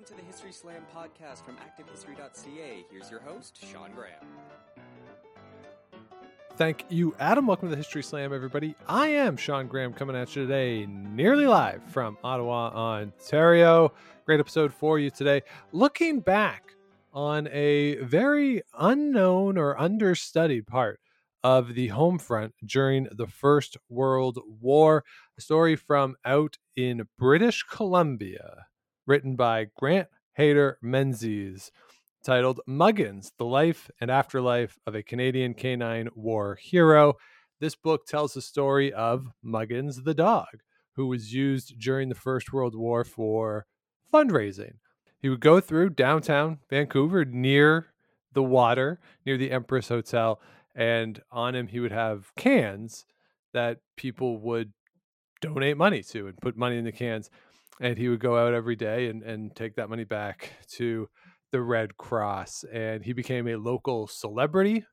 Welcome to the History Slam podcast from ActiveHistory.ca. Here's your host, Sean Graham. Thank you, Adam. Welcome to the History Slam, everybody. I am Sean Graham coming at you today, nearly live from Ottawa, Ontario. Great episode for you today. Looking back on a very unknown or understudied part of the home front during the First World War. A story from out in British Columbia, written by Grant Hayter Menzies, titled Muggins The Life and Afterlife of a Canadian Canine War Hero. This book tells the story of Muggins the dog, who was used during the First World War for fundraising. He would go through downtown Vancouver near the water, near the Empress Hotel, and on him he would have cans that people would donate money to and put money in the cans and he would go out every day and, and take that money back to the red cross and he became a local celebrity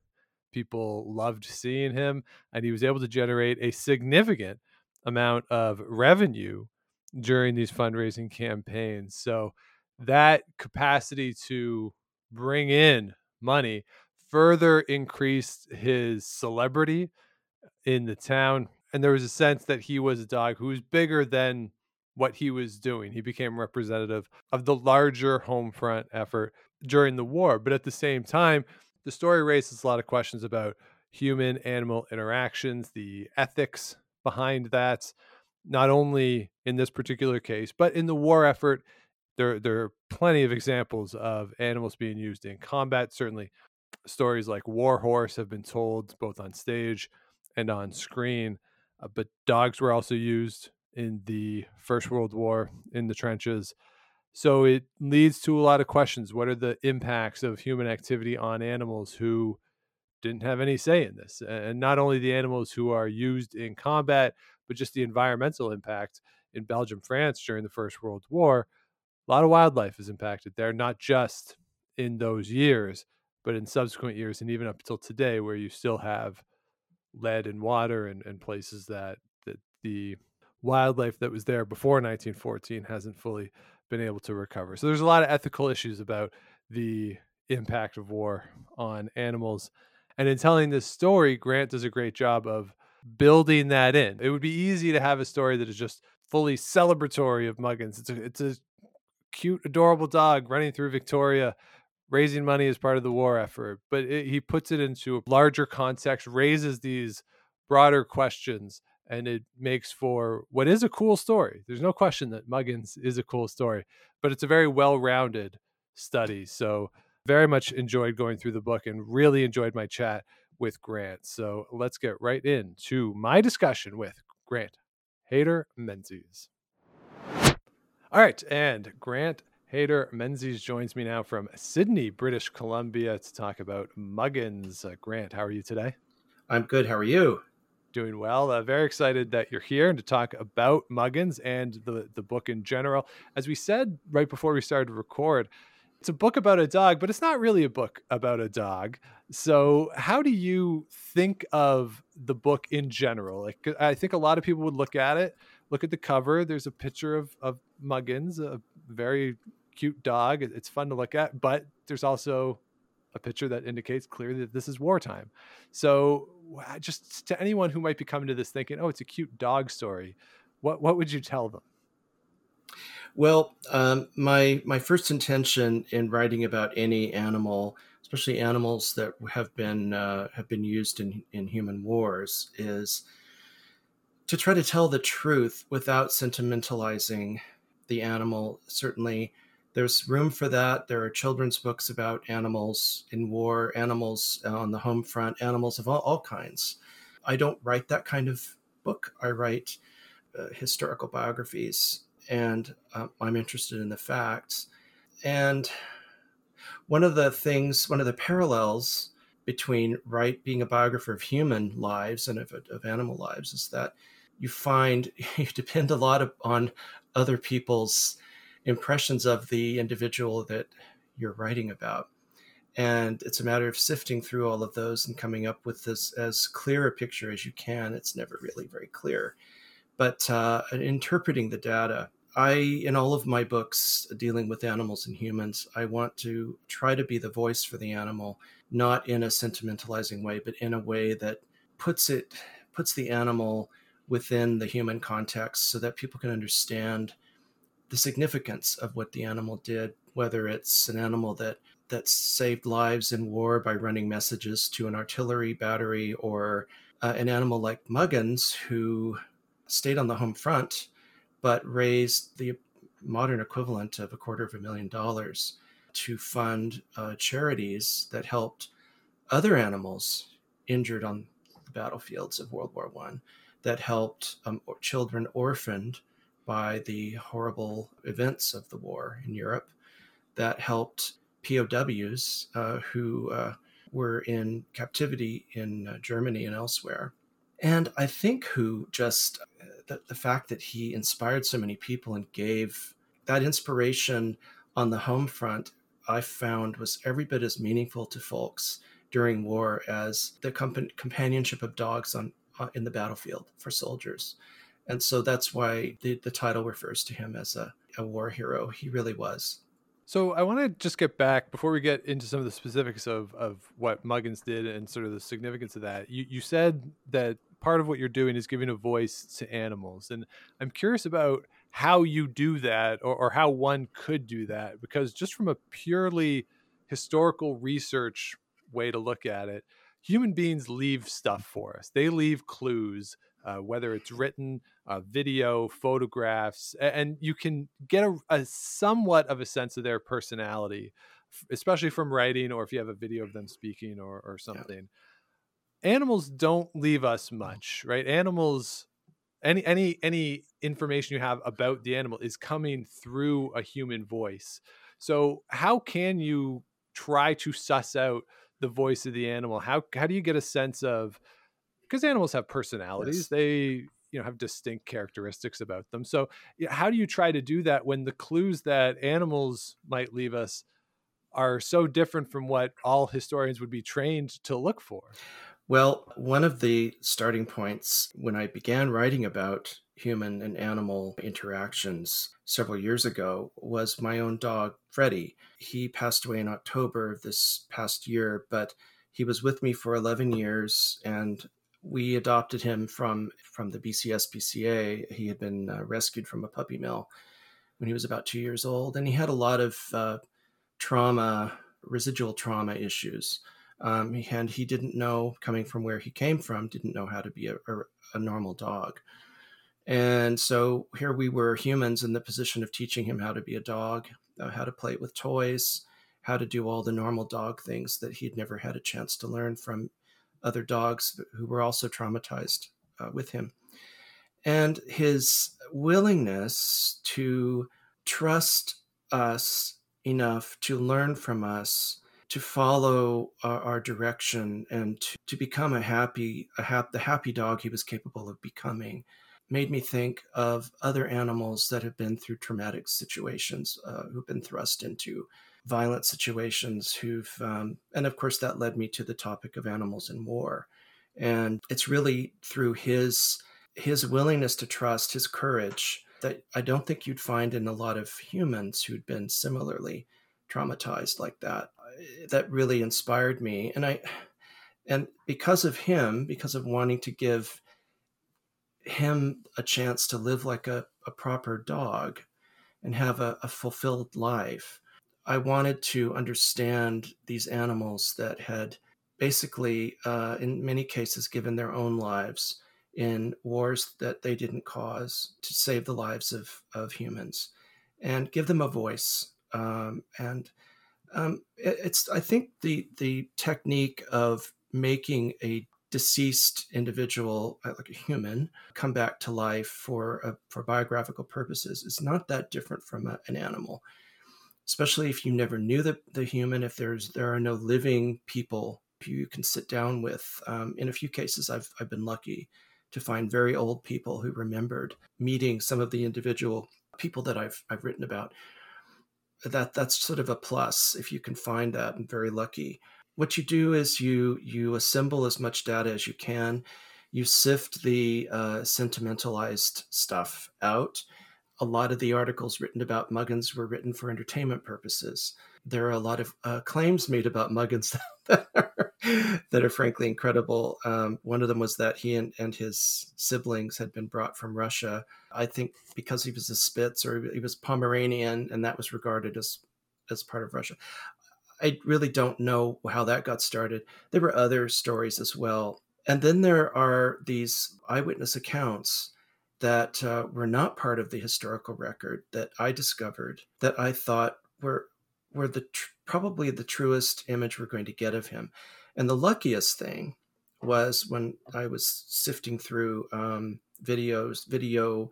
people loved seeing him and he was able to generate a significant amount of revenue during these fundraising campaigns so that capacity to bring in money further increased his celebrity in the town. And there was a sense that he was a dog who was bigger than what he was doing. He became representative of the larger home front effort during the war. But at the same time, the story raises a lot of questions about human animal interactions, the ethics behind that, not only in this particular case, but in the war effort. There, there are plenty of examples of animals being used in combat. Certainly, stories like War Horse have been told both on stage and on screen. Uh, but dogs were also used in the First World War in the trenches. So it leads to a lot of questions. What are the impacts of human activity on animals who didn't have any say in this? And not only the animals who are used in combat, but just the environmental impact in Belgium, France during the First World War. A lot of wildlife is impacted there, not just in those years, but in subsequent years and even up until today where you still have lead in water and, and places that that the wildlife that was there before 1914 hasn't fully been able to recover. So there's a lot of ethical issues about the impact of war on animals. And in telling this story grant does a great job of building that in. It would be easy to have a story that is just fully celebratory of muggins. It's a, it's a cute adorable dog running through victoria raising money as part of the war effort, but it, he puts it into a larger context, raises these broader questions, and it makes for what is a cool story. There's no question that Muggins is a cool story, but it's a very well rounded study. So, very much enjoyed going through the book and really enjoyed my chat with Grant. So, let's get right into my discussion with Grant Hayter Menzies. All right, and Grant Hayter Menzies joins me now from Sidney, British Columbia, to talk about Muggins. Uh, Grant, how are you today? I'm good. How are you? Doing well. Uh, very excited that you're here and to talk about Muggins and the, the book in general. As we said right before we started to record, it's a book about a dog, but it's not really a book about a dog. So, how do you think of the book in general? Like, I think a lot of people would look at it, look at the cover. There's a picture of of Muggins, a very cute dog. It's fun to look at, but there's also a picture that indicates clearly that this is wartime. So, just to anyone who might be coming to this thinking, "Oh, it's a cute dog story," what what would you tell them? Well, um, my my first intention in writing about any animal, especially animals that have been uh, have been used in in human wars, is to try to tell the truth without sentimentalizing the animal. Certainly, there's room for that. There are children's books about animals in war, animals on the home front, animals of all, all kinds. I don't write that kind of book. I write uh, historical biographies, and uh, I'm interested in the facts. And one of the things, one of the parallels between Wright being a biographer of human lives and of, of animal lives is that you find you depend a lot of, on other people's impressions of the individual that you're writing about. And it's a matter of sifting through all of those and coming up with this as clear a picture as you can. It's never really very clear. But uh, interpreting the data, I, in all of my books dealing with animals and humans, I want to try to be the voice for the animal, not in a sentimentalizing way, but in a way that puts it puts the animal within the human context so that people can understand the significance of what the animal did, whether it's an animal that that saved lives in war by running messages to an artillery battery, or uh, an animal like Muggins who stayed on the home front but raised the modern equivalent of a quarter of a million dollars to fund uh, charities that helped other animals injured on the battlefields of World War One, that helped um, children orphaned by the horrible events of the war in Europe, that helped POWs uh, who uh, were in captivity in uh, Germany and elsewhere. And I think who just uh, the, the fact that he inspired so many people and gave that inspiration on the home front, I found was every bit as meaningful to folks during war as the comp- companionship of dogs on uh, in the battlefield for soldiers. And so that's why the, the title refers to him as a, a war hero. He really was. So I want to just get back before we get into some of the specifics of, of what Muggins did and sort of the significance of that. You, you said that part of what you're doing is giving a voice to animals. And I'm curious about how you do that or, or how one could do that, because just from a purely historical research way to look at it, human beings leave stuff for us. They leave clues, uh, whether it's written, uh, video, photographs, and you can get a, a, somewhat of a sense of their personality, especially from writing or if you have a video of them speaking or, or something. Yeah. Animals don't leave us much, right? Animals, any any any information you have about the animal is coming through a human voice. So how can you try to suss out the voice of the animal? How how do you get a sense of because animals have personalities, yes. they you know have distinct characteristics about them. So how do you try to do that when the clues that animals might leave us are so different from what all historians would be trained to look for? Well, one of the starting points when I began writing about human and animal interactions several years ago was my own dog, Freddie. He passed away in October of this past year, but he was with me for 11 years and we adopted him from from the BCSPCA. He had been uh, rescued from a puppy mill when he was about two years old, and he had a lot of uh, trauma, residual trauma issues. Um, and he didn't know, coming from where he came from, didn't know how to be a, a, a normal dog. And so here we were, humans, in the position of teaching him how to be a dog, uh, how to play with toys, how to do all the normal dog things that he'd never had a chance to learn from other dogs who were also traumatized uh, with him. And his willingness to trust us enough to learn from us to follow our, our direction and to, to, become a happy, a hap, the happy dog he was capable of becoming made me think of other animals that have been through traumatic situations, uh, who've been thrust into violent situations, who've, um, and of course, that led me to the topic of animals in war. And it's really through his his willingness to trust, his courage, that I don't think you'd find in a lot of humans who'd been similarly traumatized like that that really inspired me and i and because of him because of wanting to give him a chance to live like a, a proper dog and have a, a fulfilled life i wanted to understand these animals that had basically uh, in many cases given their own lives in wars that they didn't cause to save the lives of, of humans and give them a voice um, and um, it, it's I think the the technique of making a deceased individual, uh, like a human, come back to life for uh, for biographical purposes is not that different from a, an animal. Especially if you never knew the, the human, if there's there are no living people you can sit down with. Um, in a few cases, I've I've been lucky to find very old people who remembered meeting some of the individual people that I've I've written about. That that's sort of a plus if you can find that and very lucky. What you do is you you assemble as much data as you can. You sift the uh, sentimentalized stuff out a lot of the articles written about Muggins were written for entertainment purposes. There are a lot of uh, claims made about Muggins that are, that are frankly incredible. Um, one of them was that he and, and his siblings had been brought from Russia. I think because he was a Spitz or he was Pomeranian, and that was regarded as as part of Russia. I really don't know how that got started. There were other stories as well. And then there are these eyewitness accounts that uh, were not part of the historical record that I discovered that I thought were were the tr- probably the truest image we're going to get of him. And the luckiest thing was when I was sifting through um, videos, video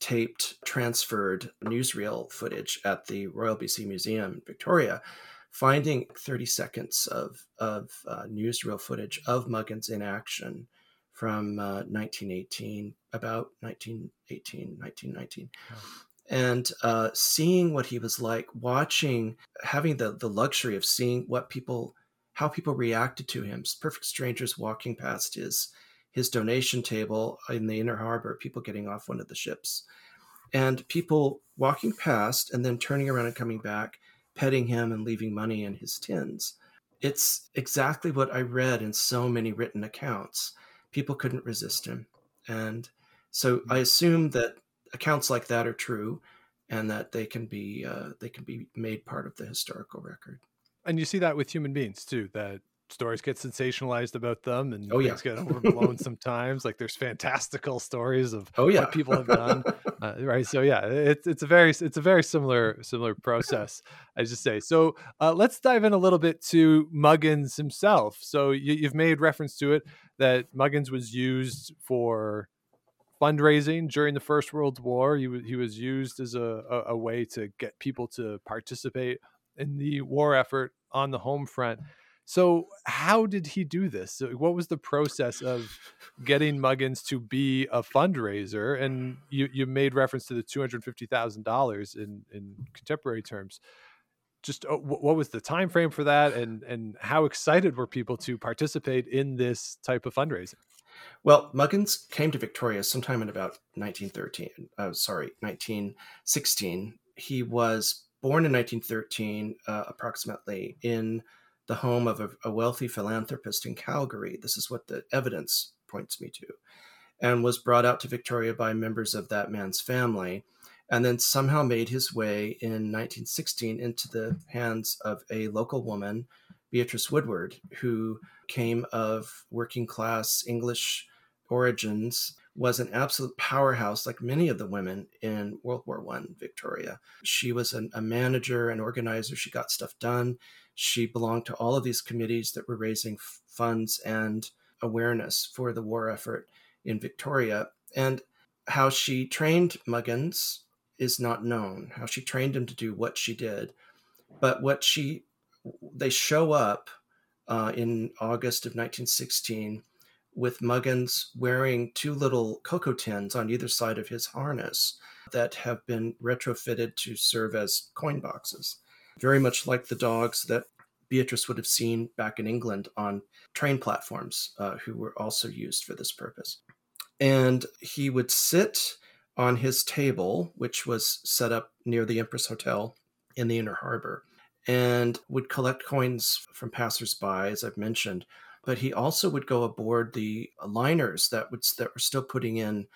taped, transferred newsreel footage at the Royal BC Museum in Victoria, finding 30 seconds of, of uh, newsreel footage of Muggins in action from uh, 1918, about 1918, 1919. And uh, seeing what he was like, watching, having the, the luxury of seeing what people, how people reacted to him. Perfect strangers walking past his his donation table in the inner harbor, people getting off one of the ships, and people walking past and then turning around and coming back, petting him and leaving money in his tins. It's exactly what I read in so many written accounts. People couldn't resist him. And so I assume that accounts like that are true and that they can be uh, they can be made part of the historical record. And you see that with human beings too, that stories get sensationalized about them and oh, yeah. things get overblown sometimes. Like there's fantastical stories of oh, yeah. what people have done. Uh, right. So yeah, it's it's a very it's a very similar similar process, I just say. So uh, let's dive in a little bit to Muggins himself. So you, you've made reference to it that Muggins was used for fundraising during the First World War. He was he was used as a, a, a way to get people to participate in the war effort on the home front. So, how did he do this? What was the process of getting Muggins to be a fundraiser? And you, you made reference to the two hundred fifty thousand dollars in in contemporary terms. Just uh, what was the time frame for that, and and how excited were people to participate in this type of fundraising? Well, Muggins came to Victoria sometime in about 1913. Uh, sorry, 1916. He was born in 1913, uh, approximately in the home of a, a wealthy philanthropist in Calgary. This is what the evidence points me to. And was brought out to Victoria by members of that man's family, and then somehow made his way in 1916 into the hands of a local woman, Beatrice Woodward, who came of working class English origins, was an absolute powerhouse, like many of the women in World War One Victoria. She was an, a manager, and organizer. She got stuff done. She belonged to all of these committees that were raising f- funds and awareness for the war effort in Victoria. And how she trained Muggins is not known, how she trained him to do what she did. But what she, they show up uh, in August of 1916 with Muggins wearing two little cocoa tins on either side of his harness that have been retrofitted to serve as coin boxes very much like the dogs that Beatrice would have seen back in England on train platforms, uh, who were also used for this purpose. And he would sit on his table, which was set up near the Empress Hotel in the Inner Harbor, and would collect coins from passersby, as I've mentioned. But he also would go aboard the liners that would that were still putting in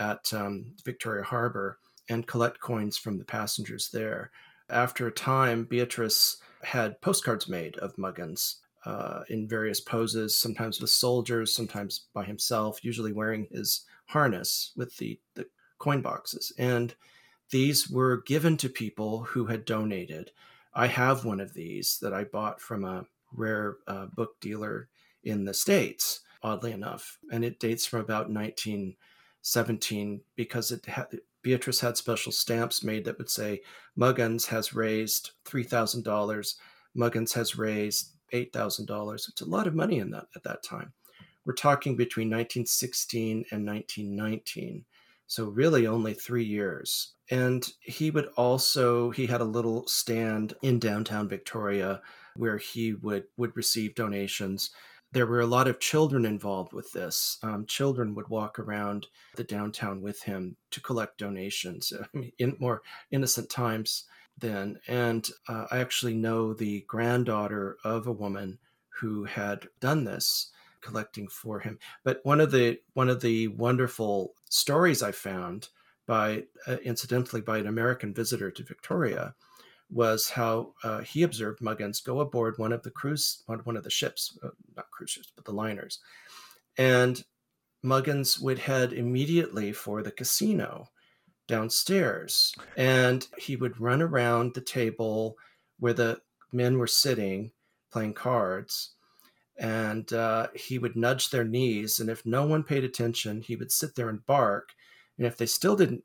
at um, Victoria Harbor and collect coins from the passengers there. After a time, Beatrice had postcards made of Muggins uh, in various poses, sometimes with soldiers, sometimes by himself, usually wearing his harness with the, the coin boxes. And these were given to people who had donated. I have one of these that I bought from a rare uh, book dealer in the States, oddly enough. And it dates from about 1917 because it Beatrice had special stamps made that would say Muggins has raised $3,000, Muggins has raised $8,000. It's a lot of money in that at that time. We're talking between 1916 and 1919. So really only 3 years. And he would also he had a little stand in downtown Victoria where he would would receive donations there were a lot of children involved with this. Um, children would walk around the downtown with him to collect donations. In more innocent times then. And uh, I actually know the granddaughter of a woman who had done this, collecting for him. But one of the one of the wonderful stories I found by uh, incidentally by an American visitor to Victoria was how uh, he observed Muggins go aboard one of the cruise, one of the ships, uh, not cruise ships, but the liners. And Muggins would head immediately for the casino downstairs. And he would run around the table where the men were sitting playing cards. And uh, he would nudge their knees. And if no one paid attention, he would sit there and bark. And if they still didn't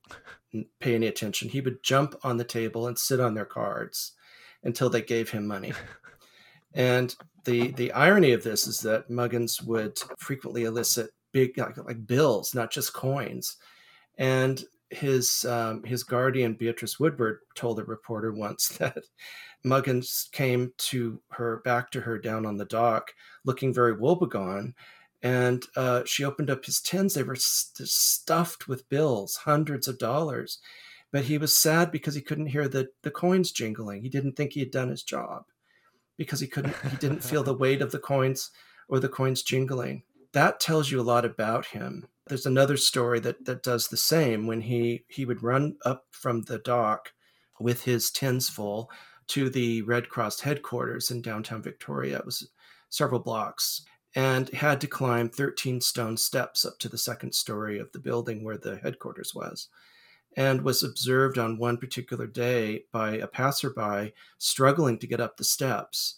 pay any attention, he would jump on the table and sit on their cards until they gave him money. and the the irony of this is that Muggins would frequently elicit big like, like bills, not just coins. And his um, his guardian Beatrice Woodward told a reporter once that Muggins came to her back to her down on the dock, looking very woebegone, and uh, she opened up his tins. They were st- stuffed with bills, hundreds of dollars. But he was sad because he couldn't hear the, the coins jingling. He didn't think he had done his job because he couldn't he didn't feel the weight of the coins or the coins jingling. That tells you a lot about him. There's another story that that does the same when he he would run up from the dock with his tins full to the Red Cross headquarters in downtown Victoria. It was several blocks and had to climb 13 stone steps up to the second story of the building where the headquarters was and was observed on one particular day by a passerby struggling to get up the steps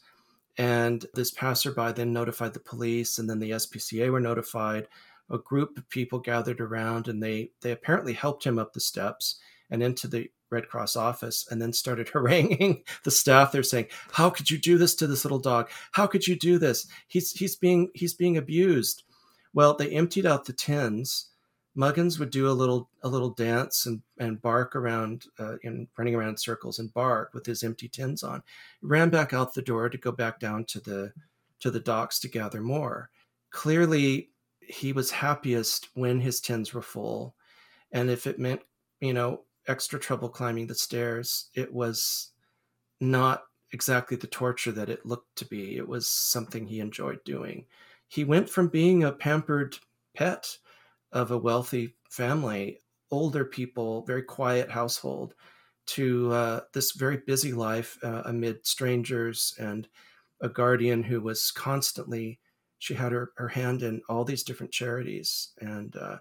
and this passerby then notified the police and then the spca were notified a group of people gathered around and they they apparently helped him up the steps and into the Red Cross office and then started haranguing the staff. They're saying, "How could you do this to this little dog? How could you do this? He's he's being he's being abused." Well, they emptied out the tins. Muggins would do a little a little dance and, and bark around uh, in running around in circles and bark with his empty tins on. He ran back out the door to go back down to the to the docks to gather more. Clearly, he was happiest when his tins were full, and if it meant you know extra trouble climbing the stairs, it was not exactly the torture that it looked to be. It was something he enjoyed doing. He went from being a pampered pet of a wealthy family, older people, very quiet household, to uh, this very busy life uh, amid strangers and a guardian who was constantly, she had her, her hand in all these different charities. And uh,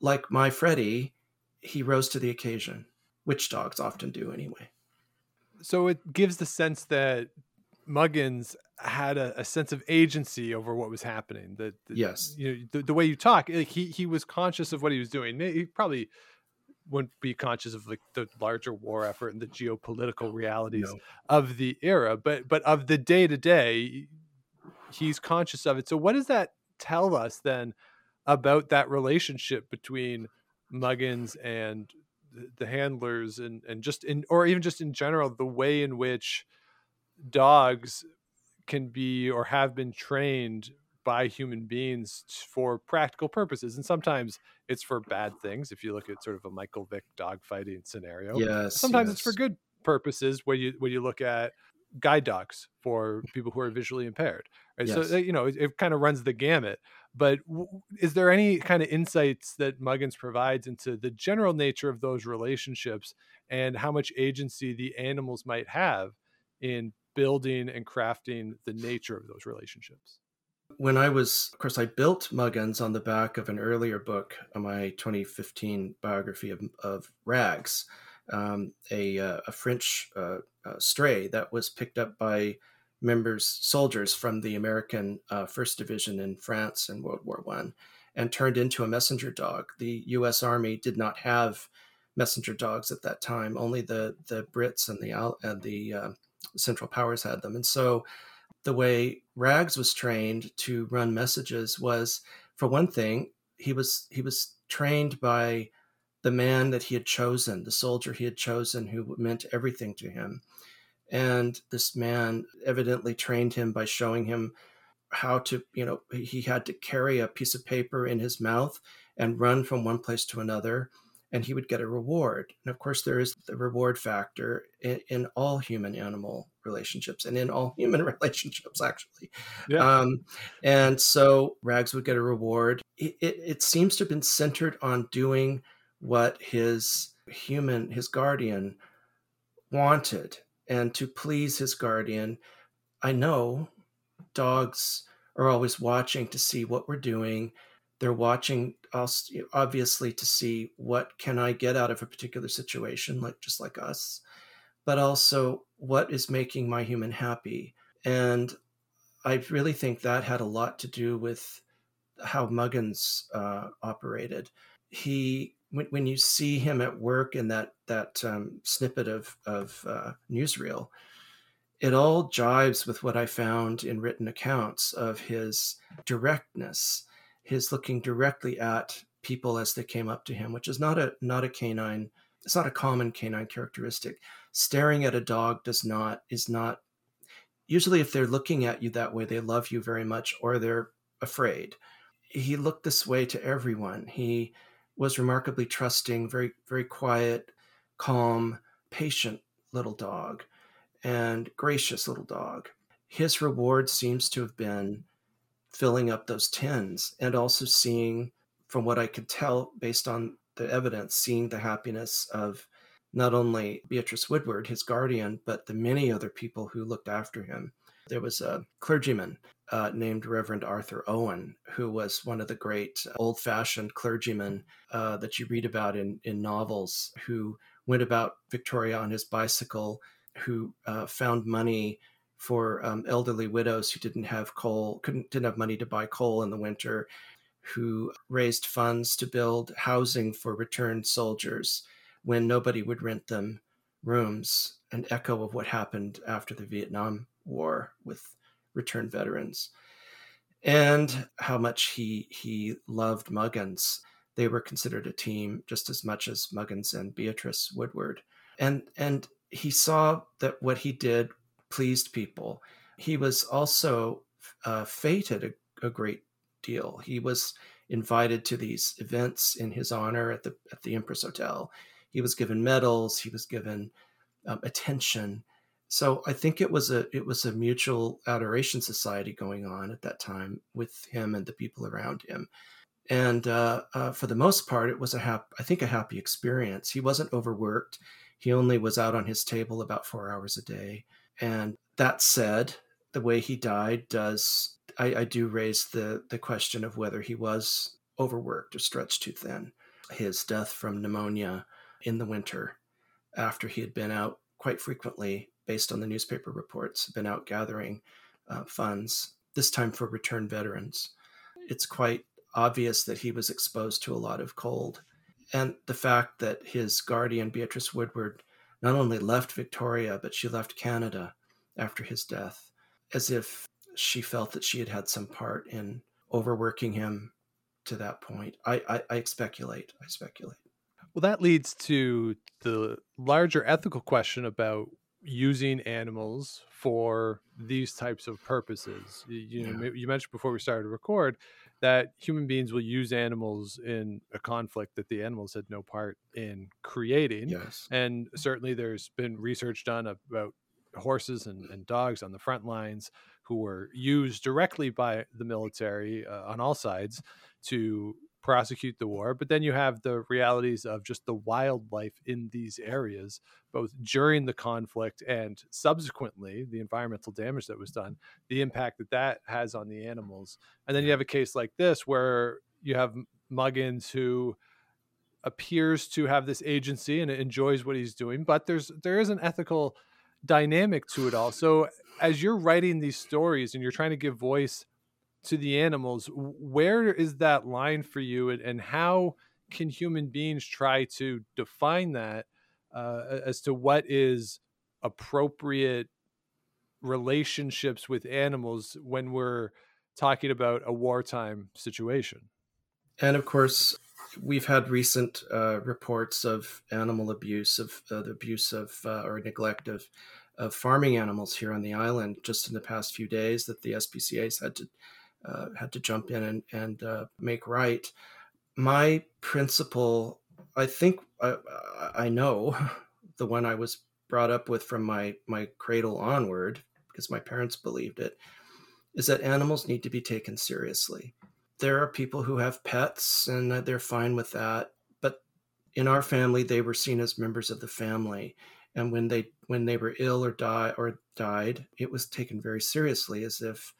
like my Freddie, he rose to the occasion, which dogs often do anyway. So it gives the sense that Muggins had a, a sense of agency over what was happening. That yes, you know, the, the, way you talk, like he he was conscious of what he was doing. He probably wouldn't be conscious of like the larger war effort and the geopolitical realities no. of the era, but but of the day to day, he's conscious of it. So what does that tell us then about that relationship between Muggins and the handlers and and just in or even just in general the way in which dogs can be or have been trained by human beings for practical purposes and sometimes it's for bad things if you look at sort of a michael vick dog fighting scenario yes sometimes yes. it's for good purposes when you when you look at guide dogs for people who are visually impaired right yes. so you know it, it kind of runs the gamut but w- is there any kind of insights that Muggins provides into the general nature of those relationships and how much agency the animals might have in building and crafting the nature of those relationships? When I was, of course, I built Muggins on the back of an earlier book, my 2015 biography of, of Rags, um, a, uh, a French uh, uh, stray that was picked up by members, soldiers from the American uh, First Division in France in World War One, and turned into a messenger dog. The U.S. Army did not have messenger dogs at that time; only the the Brits and the and the uh, Central Powers had them. And so, the way Rags was trained to run messages was, for one thing, he was he was trained by the man that he had chosen, the soldier he had chosen, who meant everything to him and this man evidently trained him by showing him how to, you know, he had to carry a piece of paper in his mouth and run from one place to another, and he would get a reward. And of course, there is the reward factor in, in all human animal relationships and in all human relationships, actually. Yeah. Um, and so Rags would get a reward. It, it, it seems to have been centered on doing what his human, his guardian, wanted and to please his guardian. I know dogs are always watching to see what we're doing. They're watching us obviously to see what can I get out of a particular situation, like just like us, but also what is making my human happy. And I really think that had a lot to do with how Muggins uh, operated. He when, when you see him at work in that that um, snippet of of uh, newsreel, it all jives with what I found in written accounts of his directness, his looking directly at people as they came up to him, which is not a not a canine. It's not a common canine characteristic. Staring at a dog does not is not usually if they're looking at you that way, they love you very much or they're afraid. He looked this way to everyone. He was remarkably trusting, very, very quiet, calm, patient little dog, and gracious little dog. His reward seems to have been filling up those tins and also seeing, from what I could tell based on the evidence, seeing the happiness of not only Beatrice Woodward, his guardian, but the many other people who looked after him. There was a clergyman uh, named Reverend Arthur Owen, who was one of the great old fashioned clergymen uh, that you read about in, in novels, who went about Victoria on his bicycle, who uh, found money for um, elderly widows who didn't have coal, couldn't didn't have money to buy coal in the winter, who raised funds to build housing for returned soldiers when nobody would rent them rooms, an echo of what happened after the Vietnam War with returned veterans, and how much he he loved Muggins. They were considered a team just as much as Muggins and Beatrice Woodward, and and he saw that what he did pleased people. He was also uh, feted a, a great deal. He was invited to these events in his honor at the at the Empress Hotel. He was given medals. He was given um, attention so I think it was a it was a mutual adoration society going on at that time with him and the people around him, and uh, uh, for the most part, it was a hap- I think a happy experience. He wasn't overworked. He only was out on his table about four hours a day. And that said, the way he died does I, I do raise the the question of whether he was overworked or stretched too thin. His death from pneumonia in the winter after he had been out quite frequently based on the newspaper reports, been out gathering uh, funds, this time for returned veterans. It's quite obvious that he was exposed to a lot of cold. And the fact that his guardian, Beatrice Woodward, not only left Victoria, but she left Canada after his death, as if she felt that she had had some part in overworking him to that point. I, I, I speculate. I speculate. Well, that leads to the larger ethical question about using animals for these types of purposes. You, you know, you mentioned before we started to record that human beings will use animals in a conflict that the animals had no part in creating. Yes. And certainly there's been research done about horses and, and dogs on the front lines who were used directly by the military uh, on all sides to prosecute the war. But then you have the realities of just the wildlife in these areas, both during the conflict and subsequently, the environmental damage that was done, the impact that that has on the animals. And then you have a case like this where you have Muggins who appears to have this agency and enjoys what he's doing, but there's there is an ethical dynamic to it all. So as you're writing these stories and you're trying to give voice to the animals where is that line for you and, and how can human beings try to define that uh, as to what is appropriate relationships with animals when we're talking about a wartime situation? And of course we've had recent uh, reports of animal abuse of uh, the abuse of uh, or neglect of of farming animals here on the island just in the past few days that the SPCA's had to uh, had to jump in and, and uh, make right. My principle, I think I, I know the one I was brought up with from my my cradle onward because my parents believed it is that animals need to be taken seriously. There are people who have pets and they're fine with that, but in our family they were seen as members of the family and when they when they were ill or die or died, it was taken very seriously as if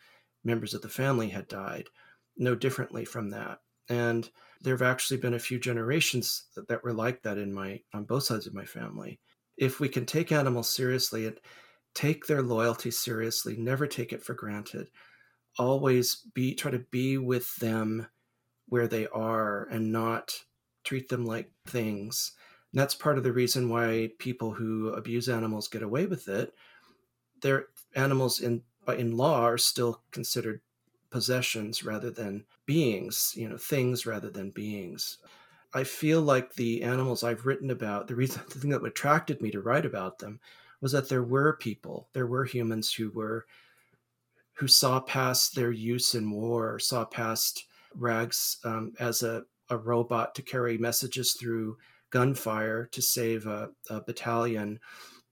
members of the family had died, no differently from that. And there have actually been a few generations that, were like that in my on both sides of my family. If we can take animals seriously and take their loyalty seriously, never take it for granted, always be try to be with them where they are and not treat them like things and that's part of the reason why people who abuse animals get away with it. Their animals in in law are still considered possessions rather than beings, you know, things rather than beings. I feel like the animals I've written about, the reason the thing that attracted me to write about them was that there were people, there were humans who were who saw past their use in war, saw past rags um, as a, a robot to carry messages through gunfire to save a, a battalion,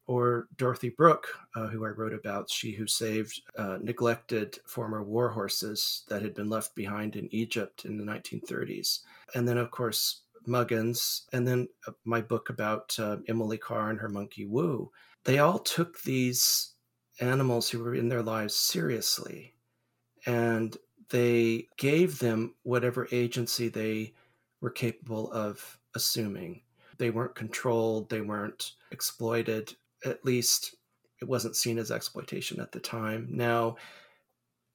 or Dorothy Brooke, uh, who I wrote about, she who saved uh, neglected former war horses that had been left behind in Egypt in the 1930s. And then, of course, Muggins, and then uh, my book about uh, Emily Carr and her monkey Woo. They all took these animals who were in their lives seriously and they gave them whatever agency they were capable of assuming. They weren't controlled, they weren't exploited. At least it wasn't seen as exploitation at the time. Now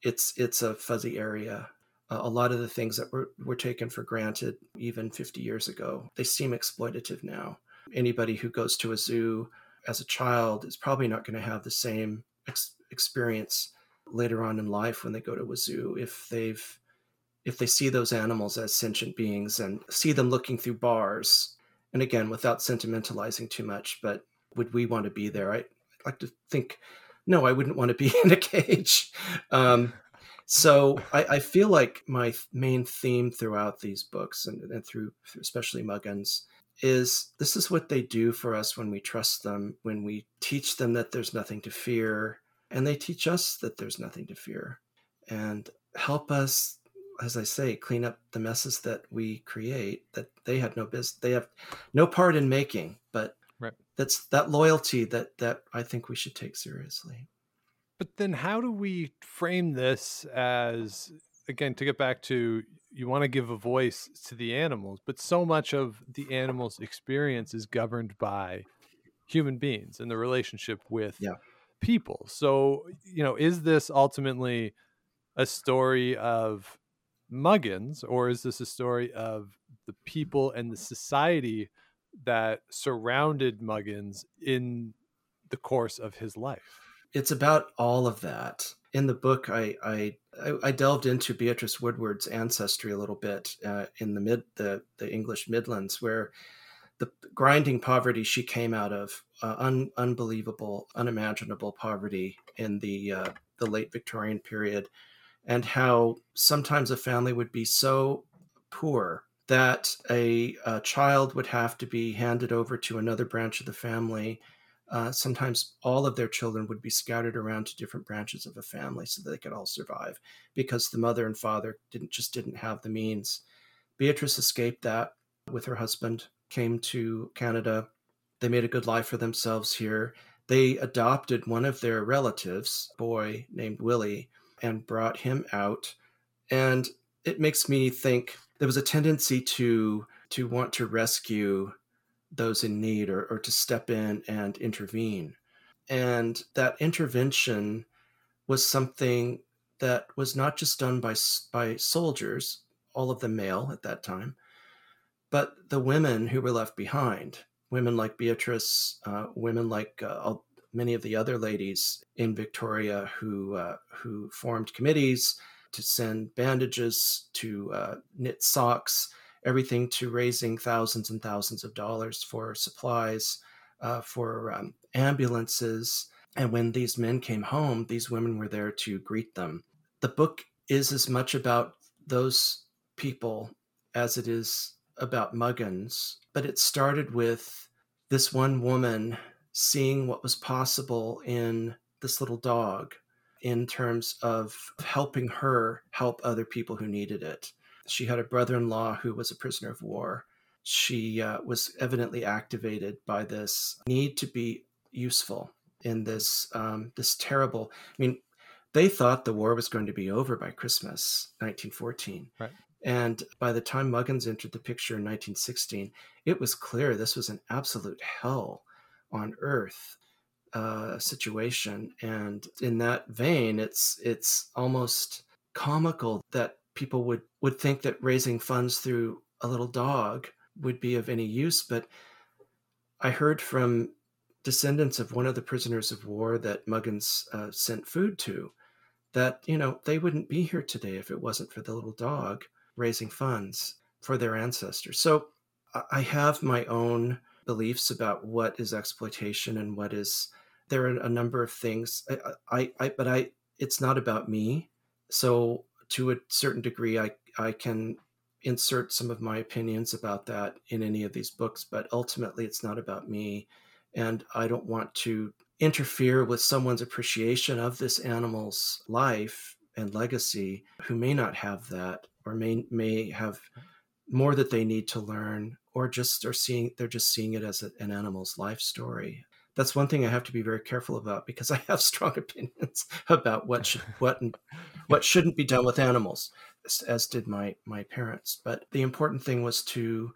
it's it's a fuzzy area. Uh, a lot of the things that were, were taken for granted even 50 years ago, they seem exploitative now. Anybody who goes to a zoo as a child is probably not going to have the same ex- experience later on in life when they go to a zoo if they've if they see those animals as sentient beings and see them looking through bars and again without sentimentalizing too much but would we want to be there I, would like to think no i wouldn't want to be in a cage um, so I, I, feel like my main theme throughout these books and, and through especially muggins is this is what they do for us when we trust them when we teach them that there's nothing to fear and they teach us that there's nothing to fear and help us as I say, clean up the messes that we create that they had no business, they have no part in making. But. That's that loyalty that that I think we should take seriously. But then, how do we frame this as again to get back to you want to give a voice to the animals, but so much of the animals' experience is governed by human beings and the relationship with yeah. people. So, you know, is this ultimately a story of Muggins, or is this a story of the people and the society that surrounded Muggins in the course of his life? It's about all of that. In the book, I I, I delved into Beatrice Woodward's ancestry a little bit uh, in the mid the, the English Midlands, where the grinding poverty she came out of, uh, un, unbelievable, unimaginable poverty in the uh, the late Victorian period, and how sometimes a family would be so poor that a, a, child would have to be handed over to another branch of the family. Uh, sometimes all of their children would be scattered around to different branches of a family so that they could all survive because the mother and father didn't just didn't have the means. Beatrice escaped that with her husband, came to Canada. They made a good life for themselves here. They adopted one of their relatives, boy named Willie, and brought him out. And it makes me think there was a tendency to to want to rescue those in need or, or to step in and intervene. And that intervention was something that was not just done by by soldiers, all of them male at that time, but the women who were left behind, women like Beatrice, uh, women like uh, many of the other ladies in Victoria who uh, who formed committees to send bandages, to uh, knit socks, everything to raising thousands and thousands of dollars for supplies, uh, for um, ambulances, And when these men came home, these women were there to greet them. The book is as much about those people as it is about Muggins, but it started with this one woman seeing what was possible in this little dog in terms of helping her help other people who needed it. She had a brother in law who was a prisoner of war. She uh, was evidently activated by this need to be useful in this um, this terrible. I mean, they thought the war was going to be over by Christmas, 1914. Right. And by the time Muggins entered the picture in 1916, it was clear this was an absolute hell on earth uh, situation. And in that vein, it's it's almost comical that people would would think that raising funds through a little dog would be of any use. But I heard from descendants of one of the prisoners of war that Muggins uh, sent food to that you know they wouldn't be here today if it wasn't for the little dog raising funds for their ancestors. So I have my own beliefs about what is exploitation and what is there are a number of things I, I, I but I it's not about me. So to a certain degree I I can insert some of my opinions about that in any of these books, but ultimately it's not about me and I don't want to interfere with someone's appreciation of this animal's life and legacy who may not have that or may may have more that they need to learn or just are seeing they're just seeing it as a, an animal's life story. That's one thing i have to be very careful about because i have strong opinions about what should what what shouldn't be done with animals as, as did my my parents. But the important thing was to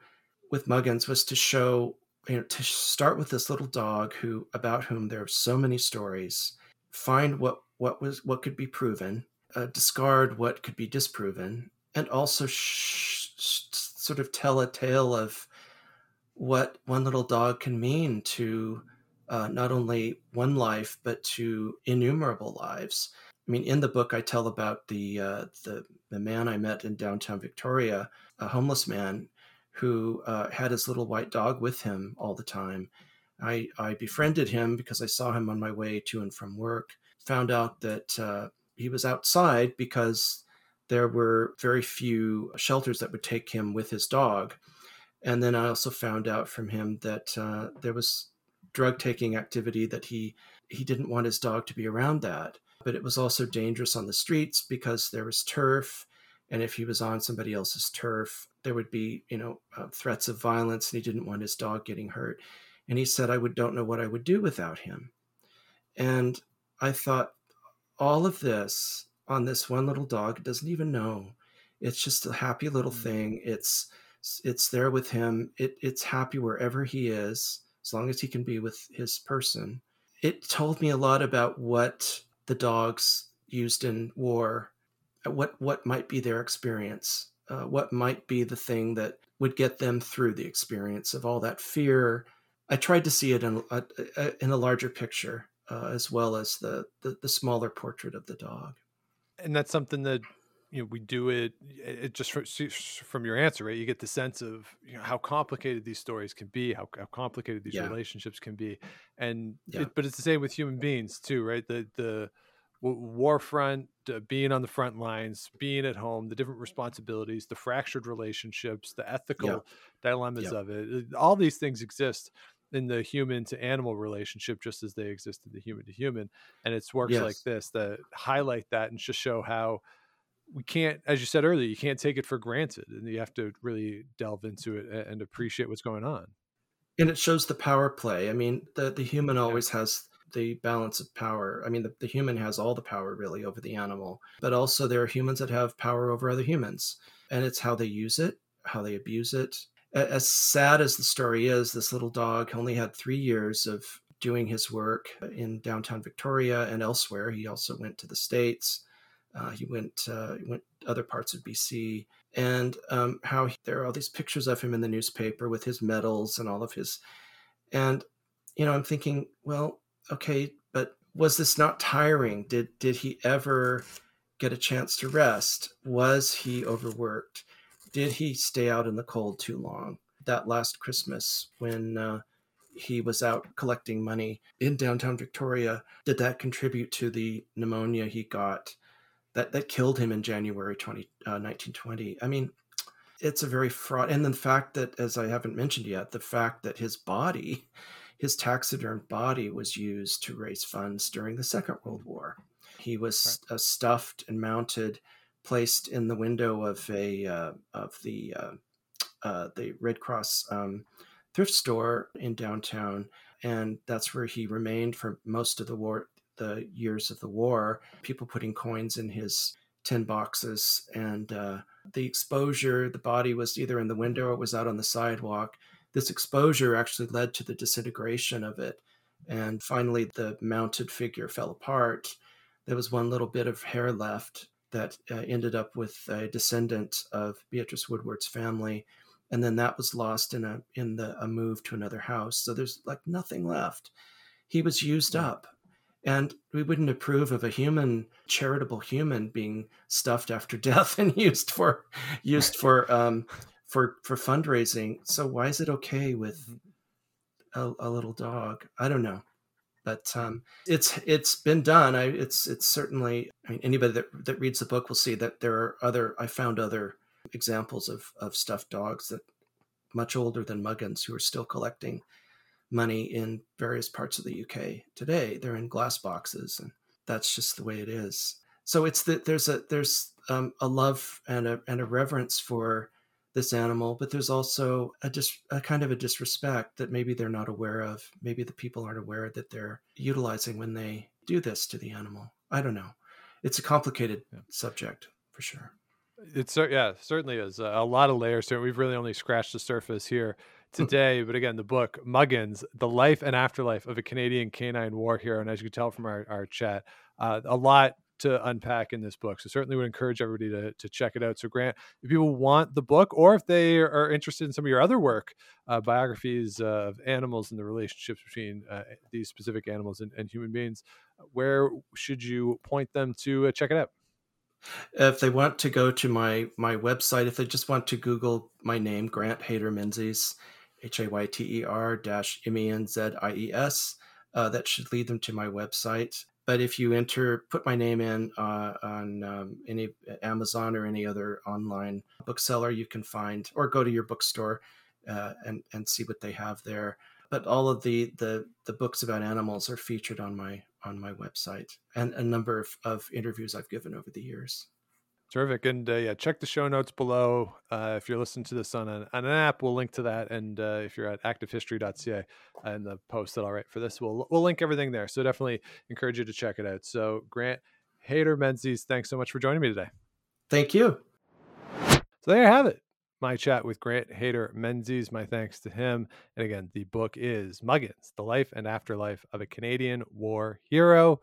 with muggins was to show you know to start with this little dog who about whom there are so many stories find what what was what could be proven uh, discard what could be disproven and also sh- sh- sort of tell a tale of what one little dog can mean to uh, not only one life but to innumerable lives. I mean, in the book, I tell about the uh, the the man I met in downtown Victoria, a homeless man who uh, had his little white dog with him all the time. I, I befriended him because I saw him on my way to and from work. Found out that uh, he was outside because there were very few shelters that would take him with his dog. And then I also found out from him that uh, there was drug taking activity that he he didn't want his dog to be around that. But it was also dangerous on the streets because there was turf, and if he was on somebody else's turf, there would be you know uh, threats of violence, and he didn't want his dog getting hurt. And he said, "I would don't know what I would do without him." And I thought, all of this on this one little dog doesn't even know it's just a happy little mm. thing it's it's there with him. It, it's happy wherever he is as long as he can be with his person. It told me a lot about what the dogs used in war uh, what what might be their experience uh, what might be the thing that would get them through the experience of all that fear. I tried to see it in a, uh, uh, in a larger picture uh, as well as the, the the smaller portrait of the dog. And that's something that you know we do it it just from your answer right you get the sense of you know how complicated these stories can be how, how complicated these yeah. relationships can be and yeah. it, but it's the same with human beings too right the the war front uh, being on the front lines being at home the different responsibilities the fractured relationships the ethical yeah. dilemmas of it all these things exist in the human to animal relationship just as they exist in the human to human and it's works yes. like this that highlight that and just show how we can't as you said earlier you can't take it for granted and you have to really delve into it and appreciate what's going on. And it shows the power play. I mean the the human always has the balance of power. I mean the, the human has all the power really over the animal but also there are humans that have power over other humans and it's how they use it how they abuse it. As sad as the story is, this little dog only had three years of doing his work in downtown Victoria and elsewhere. He also went to the States. Uh, he went uh, he went other parts of BC, and um, how he, there are all these pictures of him in the newspaper with his medals and all of his, and you know I'm thinking, well, okay, but was this not tiring? Did did he ever get a chance to rest? Was he overworked? did he stay out in the cold too long? That last Christmas when uh, he was out collecting money in downtown Victoria. Did that contribute to the pneumonia he got that, that killed him in January 20, uh, 1920? I mean, it's a very fraud. And the fact that, as I haven't mentioned yet, the fact that his body, his taxidermed body, was used to raise funds during the Second World War. He was right. uh, stuffed and mounted, placed in the window of a uh, of the uh, uh, the Red Cross um, thrift store in downtown, and that's where he remained for most of the war, the years of the war. People putting coins in his tin boxes, and uh, the exposure. The body was either in the window or it was out on the sidewalk. This exposure actually led to the disintegration of it, and finally the mounted figure fell apart. There was one little bit of hair left that uh, ended up with a descendant of Beatrice Woodward's family and then that was lost in a in the a move to another house so there's like nothing left he was used up and we wouldn't approve of a human charitable human being stuffed after death and used for used for um for for fundraising so why is it okay with mm-hmm. a, a little dog i don't know but um, it's it's been done. I, it's it's certainly. I mean, anybody that that reads the book will see that there are other. I found other examples of, of stuffed dogs that much older than Muggins who are still collecting money in various parts of the UK today. They're in glass boxes, and that's just the way it is. So it's that there's a there's um, a love and a and a reverence for this animal, but there's also a dis, a kind of a disrespect that maybe they're not aware of. Maybe the people aren't aware that they're utilizing when they do this to the animal. I don't know. It's a complicated yeah. subject for sure. It's yeah, certainly is a lot of layers. We've really only scratched the surface here. Today. but again, the book Muggins: The Life and Afterlife of a Canadian Canine War Hero, and as you can tell from our our chat, uh, a lot to unpack in this book. So certainly would encourage everybody to, to check it out. So Grant, if people want the book or if they are interested in some of your other work, uh, biographies of animals and the relationships between uh, these specific animals and, and, human beings, where should you point them to uh, check it out? If they want to go to my my website, if they just want to Google my name, Grant Hayter Menzies, H A Y T E R dash M E N Z I E S, uh, that should lead them to my website. But if you enter, put my name in uh, on um, any Amazon or any other online bookseller, you can find, or go to your bookstore uh, and and see what they have there. But all of the the the books about animals are featured on my on my website and a number of, of interviews I've given over the years. Terrific. And uh, yeah, check the show notes below. Uh, if you're listening to this on an, on an app, we'll link to that. And uh, if you're at activehistory.ca and the post that I'll write for this, we'll, we'll link everything there. So definitely encourage you to check it out. So, Grant Hayter Menzies, thanks so much for joining me today. Thank you. So, there you have it. My chat with Grant Hayter Menzies. My thanks to him. And again, the book is Muggins The Life and Afterlife of a Canadian War Hero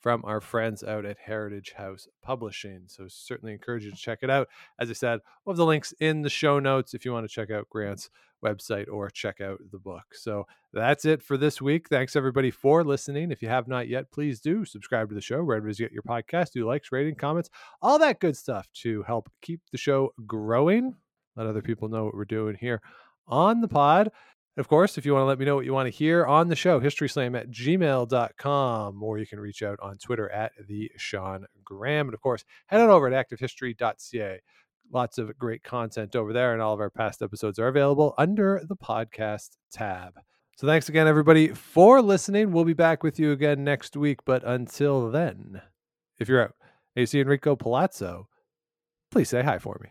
from our friends out at Heritage House Publishing. So certainly encourage you to check it out. As I said, we'll have the links in the show notes if you want to check out Grant's website or check out the book. So that's it for this week. Thanks everybody for listening. If you have not yet, please do subscribe to the show wherever you get your podcast. Do likes, rating, comments, all that good stuff to help keep the show growing. Let other people know what we're doing here on the pod. Of course, if you want to let me know what you want to hear on the show, historyslam at gmail.com, or you can reach out on Twitter at the Sean Graham. And of course, head on over at activehistory.ca. Lots of great content over there, and all of our past episodes are available under the podcast tab. So thanks again, everybody, for listening. We'll be back with you again next week. But until then, if you're out, AC Enrico Palazzo, please say hi for me.